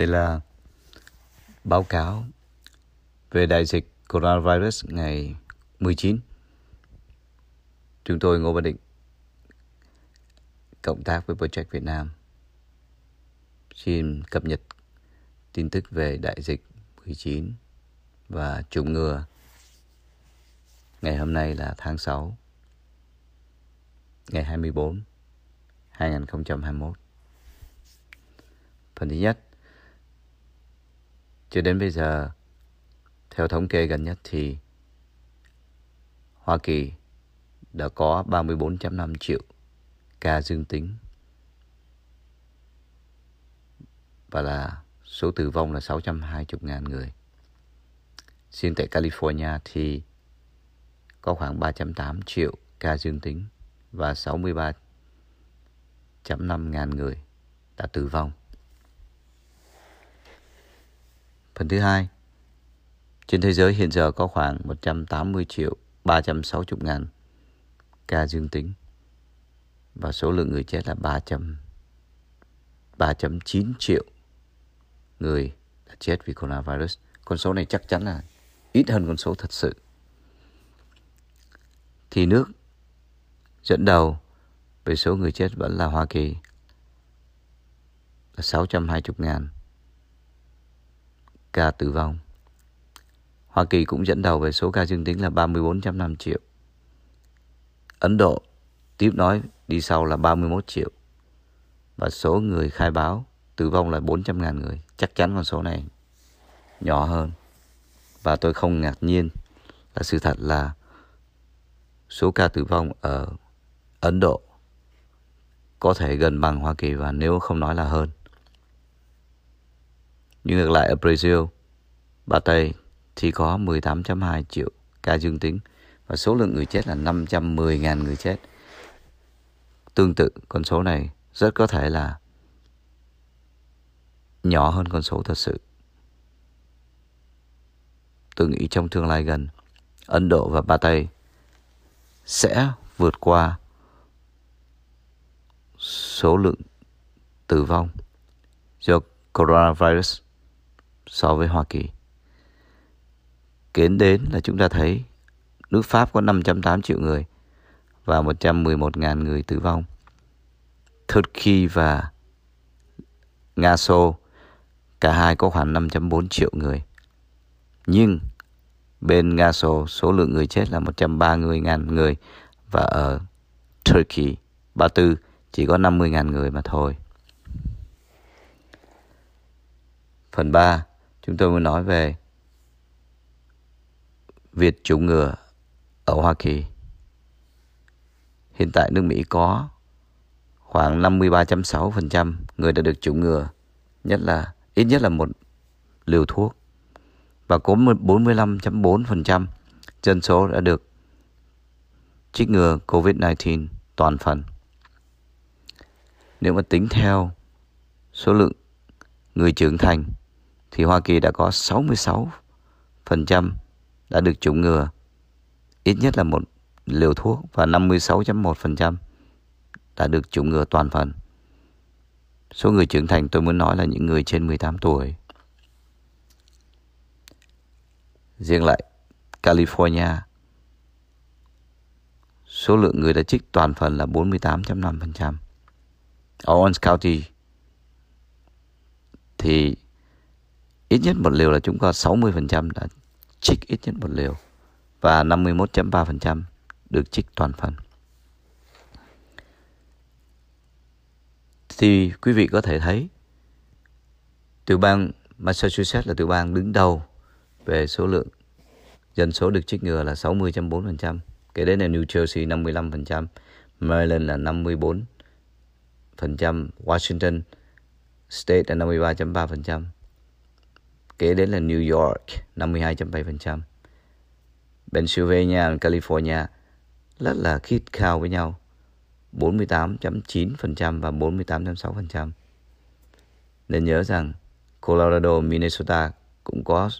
Đây là báo cáo về đại dịch coronavirus ngày 19. Chúng tôi Ngô Văn Định cộng tác với Project Việt Nam xin cập nhật tin tức về đại dịch 19 và chủng ngừa. Ngày hôm nay là tháng 6 ngày 24 2021. Phần thứ nhất, cho đến bây giờ, theo thống kê gần nhất thì Hoa Kỳ đã có 34.5 triệu ca dương tính và là số tử vong là 620.000 người. Riêng tại California thì có khoảng 3.8 triệu ca dương tính và 63.5 ngàn người đã tử vong. Phần thứ hai, trên thế giới hiện giờ có khoảng 180 triệu 360 ngàn ca dương tính và số lượng người chết là 300 3.9 triệu người đã chết vì coronavirus. Con số này chắc chắn là ít hơn con số thật sự. Thì nước dẫn đầu về số người chết vẫn là Hoa Kỳ là 620 ngàn ca tử vong. Hoa Kỳ cũng dẫn đầu về số ca dương tính là 34.5 triệu. Ấn Độ tiếp nói đi sau là 31 triệu. Và số người khai báo tử vong là 400 ngàn người. Chắc chắn con số này nhỏ hơn. Và tôi không ngạc nhiên là sự thật là số ca tử vong ở Ấn Độ có thể gần bằng Hoa Kỳ và nếu không nói là hơn. Nhưng ngược lại ở Brazil, Ba Tây thì có 18.2 triệu ca dương tính và số lượng người chết là 510.000 người chết. Tương tự, con số này rất có thể là nhỏ hơn con số thật sự. Tôi nghĩ trong tương lai gần, Ấn Độ và Ba Tây sẽ vượt qua số lượng tử vong do coronavirus so với Hoa Kỳ. Kến đến là chúng ta thấy nước Pháp có 508 triệu người và 111.000 người tử vong. Turkey và Nga Xô cả hai có khoảng 5.4 triệu người. Nhưng bên Nga Xô số lượng người chết là 130.000 người và ở Turkey 34 chỉ có 50.000 người mà thôi. Phần 3, chúng tôi muốn nói về việc chủng ngừa ở Hoa Kỳ. Hiện tại nước Mỹ có khoảng 53.6% người đã được chủng ngừa, nhất là ít nhất là một liều thuốc và có 45.4% dân số đã được trích ngừa COVID-19 toàn phần. Nếu mà tính theo số lượng người trưởng thành thì Hoa Kỳ đã có 66% đã được chủng ngừa ít nhất là một liều thuốc và 56.1% đã được chủng ngừa toàn phần. Số người trưởng thành tôi muốn nói là những người trên 18 tuổi. Riêng lại California, số lượng người đã trích toàn phần là 48.5%. Orange County thì ít nhất một liều là chúng có 60% đã trích ít nhất một liều và 51.3% được trích toàn phần. Thì quý vị có thể thấy tiểu bang Massachusetts là tiểu bang đứng đầu về số lượng dân số được trích ngừa là 60.4%. Kế đến là New Jersey 55%, Maryland là 54%, Washington State là 53.3%. Kế đến là New York 52.7%. Pennsylvania và California rất là khít khao với nhau 48.9% và 48.6%. Nên nhớ rằng Colorado, Minnesota cũng có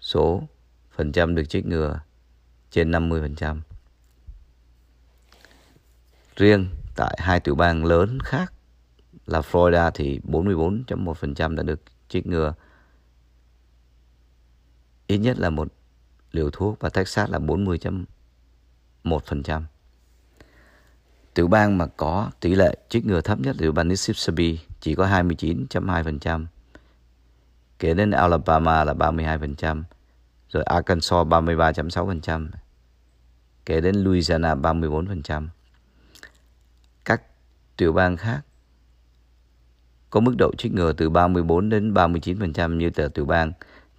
số phần trăm được trích ngừa trên 50%. Riêng tại hai tiểu bang lớn khác là Florida thì 44.1% đã được trích ngừa ít nhất là một liều thuốc và Texas là 40.1%. Tiểu bang mà có tỷ lệ chích ngừa thấp nhất là tiểu bang Mississippi chỉ có 29.2%. Kế đến Alabama là 32%, rồi Arkansas 33.6%, kế đến Louisiana 34%. Các tiểu bang khác có mức độ chích ngừa từ 34 đến 39% như tờ tiểu bang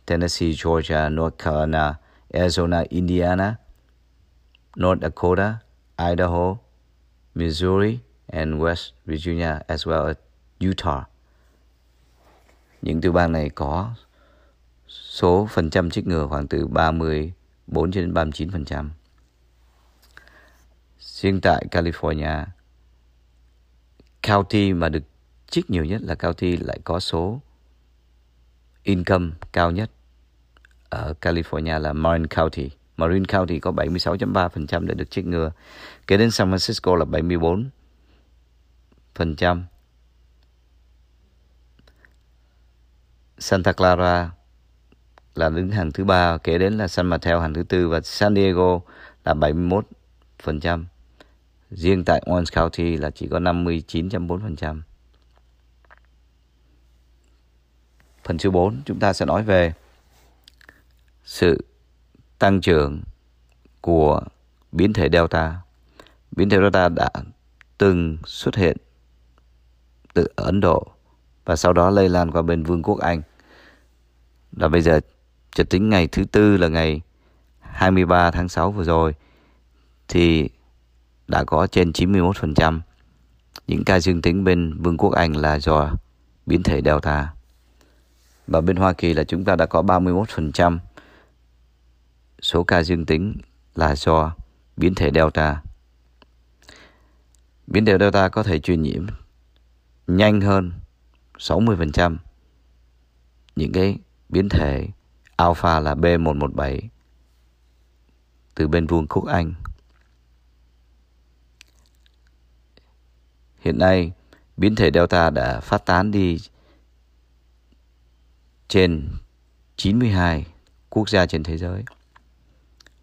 Tennessee, Georgia, North Carolina, Arizona, Indiana, North Dakota, Idaho, Missouri, and West Virginia, as well as Utah. Những tiểu bang này có số phần trăm trích ngừa khoảng từ 34 đến 39 phần trăm. Riêng tại California, county mà được trích nhiều nhất là county lại có số income cao nhất ở California là Marin County. Marin County có 76.3% đã được trích ngừa. Kế đến San Francisco là 74%. Santa Clara là đứng hàng thứ ba, kế đến là San Mateo hàng thứ tư và San Diego là 71%. Riêng tại Orange County là chỉ có 59.4%. Phần số 4 chúng ta sẽ nói về sự tăng trưởng của biến thể Delta. Biến thể Delta đã từng xuất hiện từ Ấn Độ và sau đó lây lan qua bên Vương quốc Anh. Và bây giờ chỉ tính ngày thứ tư là ngày 23 tháng 6 vừa rồi, thì đã có trên 91% những ca dương tính bên Vương quốc Anh là do biến thể Delta. Và bên Hoa Kỳ là chúng ta đã có 31% số ca dương tính là do biến thể Delta. Biến thể Delta có thể truyền nhiễm nhanh hơn 60% những cái biến thể Alpha là B117 từ bên Vương quốc Anh. Hiện nay, biến thể Delta đã phát tán đi trên 92 quốc gia trên thế giới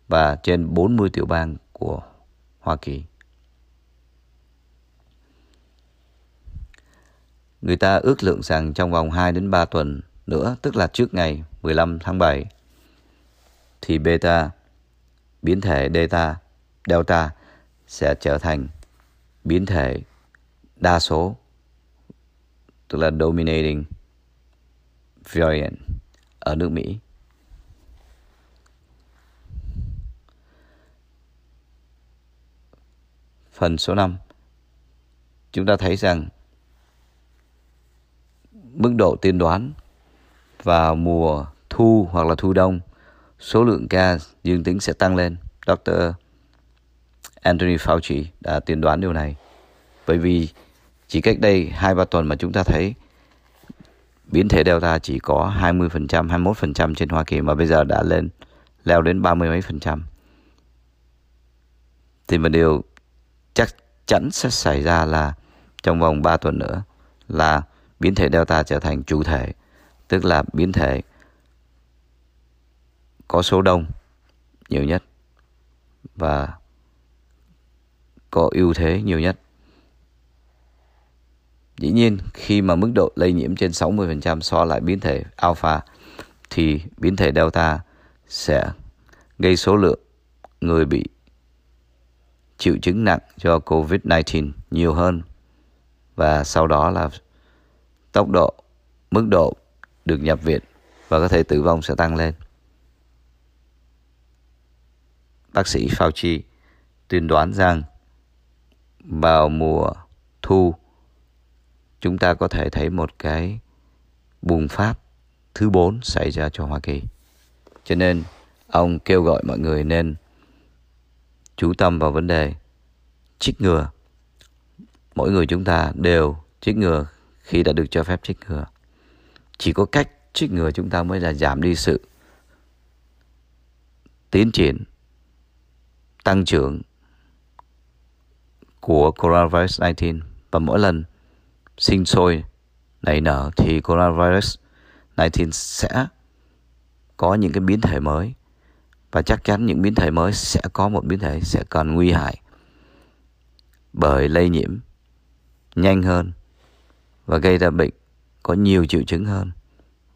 và trên 40 tiểu bang của Hoa Kỳ. Người ta ước lượng rằng trong vòng 2 đến 3 tuần nữa, tức là trước ngày 15 tháng 7, thì beta, biến thể delta, delta sẽ trở thành biến thể đa số, tức là dominating variant ở nước Mỹ. Phần số 5 Chúng ta thấy rằng mức độ tiên đoán vào mùa thu hoặc là thu đông số lượng ca dương tính sẽ tăng lên. Dr. Anthony Fauci đã tiên đoán điều này. Bởi vì chỉ cách đây 2-3 tuần mà chúng ta thấy biến thể Delta chỉ có 20%, 21% trên Hoa Kỳ mà bây giờ đã lên leo đến 30 mấy phần trăm. Thì một điều chắc chắn sẽ xảy ra là trong vòng 3 tuần nữa là biến thể Delta trở thành chủ thể, tức là biến thể có số đông nhiều nhất và có ưu thế nhiều nhất. Dĩ nhiên khi mà mức độ lây nhiễm trên 60% so lại biến thể alpha thì biến thể delta sẽ gây số lượng người bị chịu chứng nặng do COVID-19 nhiều hơn và sau đó là tốc độ, mức độ được nhập viện và có thể tử vong sẽ tăng lên. Bác sĩ Fauci tuyên đoán rằng vào mùa thu chúng ta có thể thấy một cái bùng phát thứ bốn xảy ra cho Hoa Kỳ. Cho nên ông kêu gọi mọi người nên chú tâm vào vấn đề chích ngừa. Mỗi người chúng ta đều chích ngừa khi đã được cho phép chích ngừa. Chỉ có cách chích ngừa chúng ta mới là giảm đi sự tiến triển, tăng trưởng của coronavirus 19 và mỗi lần sinh sôi, nảy nở thì coronavirus 19 sẽ có những cái biến thể mới và chắc chắn những biến thể mới sẽ có một biến thể sẽ còn nguy hại bởi lây nhiễm nhanh hơn và gây ra bệnh có nhiều triệu chứng hơn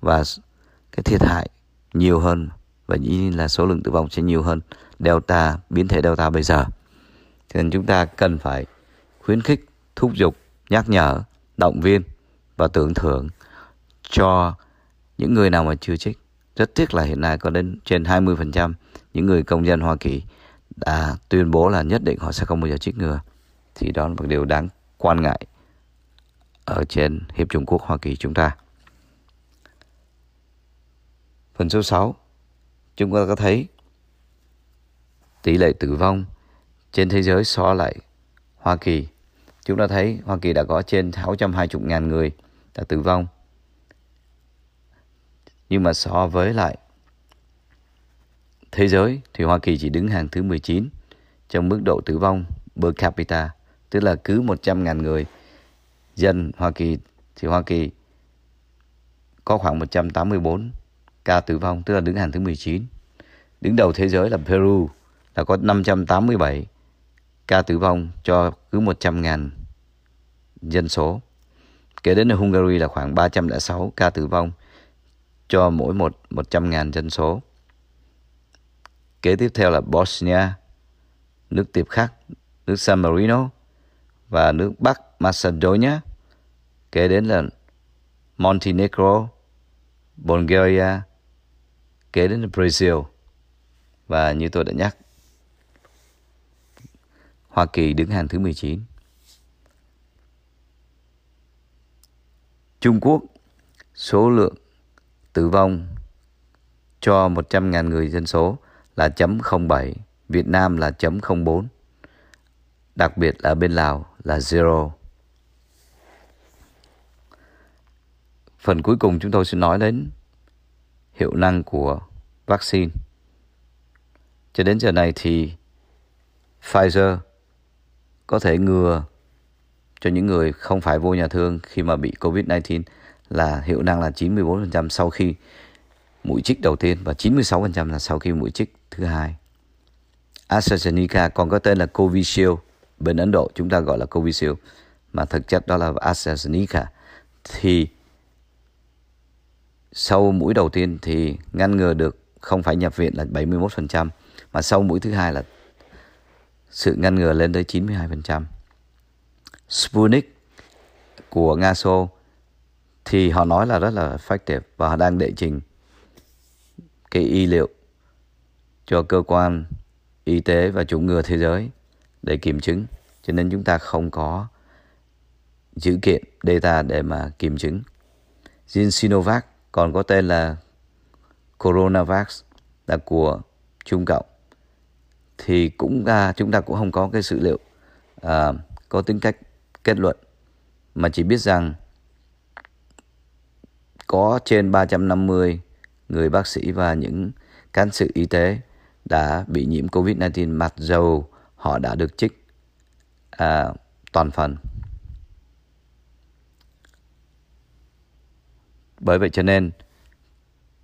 và cái thiệt hại nhiều hơn và dĩ nhiên là số lượng tử vong sẽ nhiều hơn Delta, biến thể Delta bây giờ. Cho nên chúng ta cần phải khuyến khích, thúc giục, nhắc nhở, động viên và tưởng thưởng cho những người nào mà chưa trích rất tiếc là hiện nay có đến trên 20% những người công dân Hoa Kỳ đã tuyên bố là nhất định họ sẽ không bao giờ chích ngừa thì đó là một điều đáng quan ngại ở trên Hiệp Trung Quốc Hoa Kỳ chúng ta. Phần số 6 chúng ta có thấy tỷ lệ tử vong trên thế giới so lại Hoa Kỳ. Chúng ta thấy Hoa Kỳ đã có trên 620.000 người đã tử vong. Nhưng mà so với lại thế giới thì Hoa Kỳ chỉ đứng hàng thứ 19 trong mức độ tử vong per capita, tức là cứ 100.000 người dân Hoa Kỳ thì Hoa Kỳ có khoảng 184 ca tử vong, tức là đứng hàng thứ 19. Đứng đầu thế giới là Peru là có 587 ca tử vong cho cứ 100.000 dân số. Kế đến là Hungary là khoảng 306 ca tử vong cho mỗi một 100.000 dân số. Kế tiếp theo là Bosnia, nước tiếp khác, nước San Marino và nước Bắc Macedonia. Kế đến là Montenegro, Bulgaria, kế đến là Brazil. Và như tôi đã nhắc, Hoa Kỳ đứng hàng thứ 19. Trung Quốc số lượng tử vong cho 100.000 người dân số là chấm 07, Việt Nam là chấm 04. Đặc biệt là bên Lào là zero. Phần cuối cùng chúng tôi sẽ nói đến hiệu năng của vaccine. Cho đến giờ này thì Pfizer có thể ngừa cho những người không phải vô nhà thương khi mà bị COVID-19 là hiệu năng là 94% sau khi mũi chích đầu tiên và 96% là sau khi mũi chích thứ hai. AstraZeneca còn có tên là Covishield. Bên Ấn Độ chúng ta gọi là Covishield, mà thực chất đó là AstraZeneca. Thì sau mũi đầu tiên thì ngăn ngừa được không phải nhập viện là 71% mà sau mũi thứ hai là sự ngăn ngừa lên tới 92%. Sputnik của Nga Xô thì họ nói là rất là effective và họ đang đệ trình cái y liệu cho cơ quan y tế và chủng ngừa thế giới để kiểm chứng. Cho nên chúng ta không có dữ kiện data để mà kiểm chứng. Riêng Sinovac còn có tên là Coronavac là của Trung Cộng. Thì cũng ra chúng ta cũng không có cái sự liệu à, có tính cách kết luận. Mà chỉ biết rằng có trên 350 người bác sĩ và những cán sự y tế đã bị nhiễm COVID-19 mặc dầu họ đã được trích à, toàn phần. Bởi vậy cho nên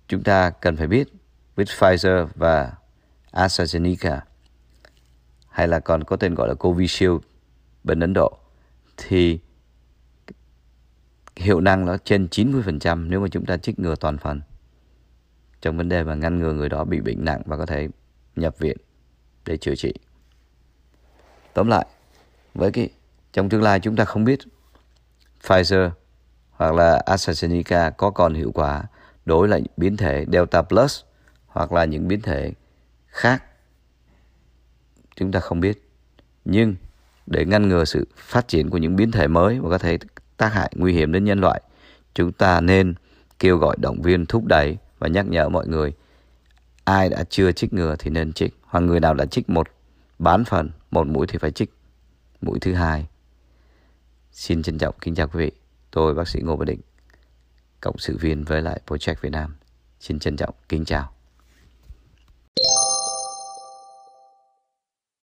chúng ta cần phải biết với Pfizer và AstraZeneca hay là còn có tên gọi là Covishield bên Ấn Độ thì hiệu năng nó trên 90% nếu mà chúng ta trích ngừa toàn phần trong vấn đề mà ngăn ngừa người đó bị bệnh nặng và có thể nhập viện để chữa trị. Tóm lại, với cái trong tương lai chúng ta không biết Pfizer hoặc là AstraZeneca có còn hiệu quả đối lại biến thể Delta Plus hoặc là những biến thể khác chúng ta không biết. Nhưng để ngăn ngừa sự phát triển của những biến thể mới và có thể tác hại nguy hiểm đến nhân loại, chúng ta nên kêu gọi động viên thúc đẩy và nhắc nhở mọi người ai đã chưa trích ngừa thì nên trích hoặc người nào đã trích một, bán phần, một mũi thì phải trích mũi thứ hai. Xin trân trọng kính chào quý vị. Tôi, bác sĩ ngô văn định, cộng sự viên với lại project việt nam. Xin trân trọng kính chào.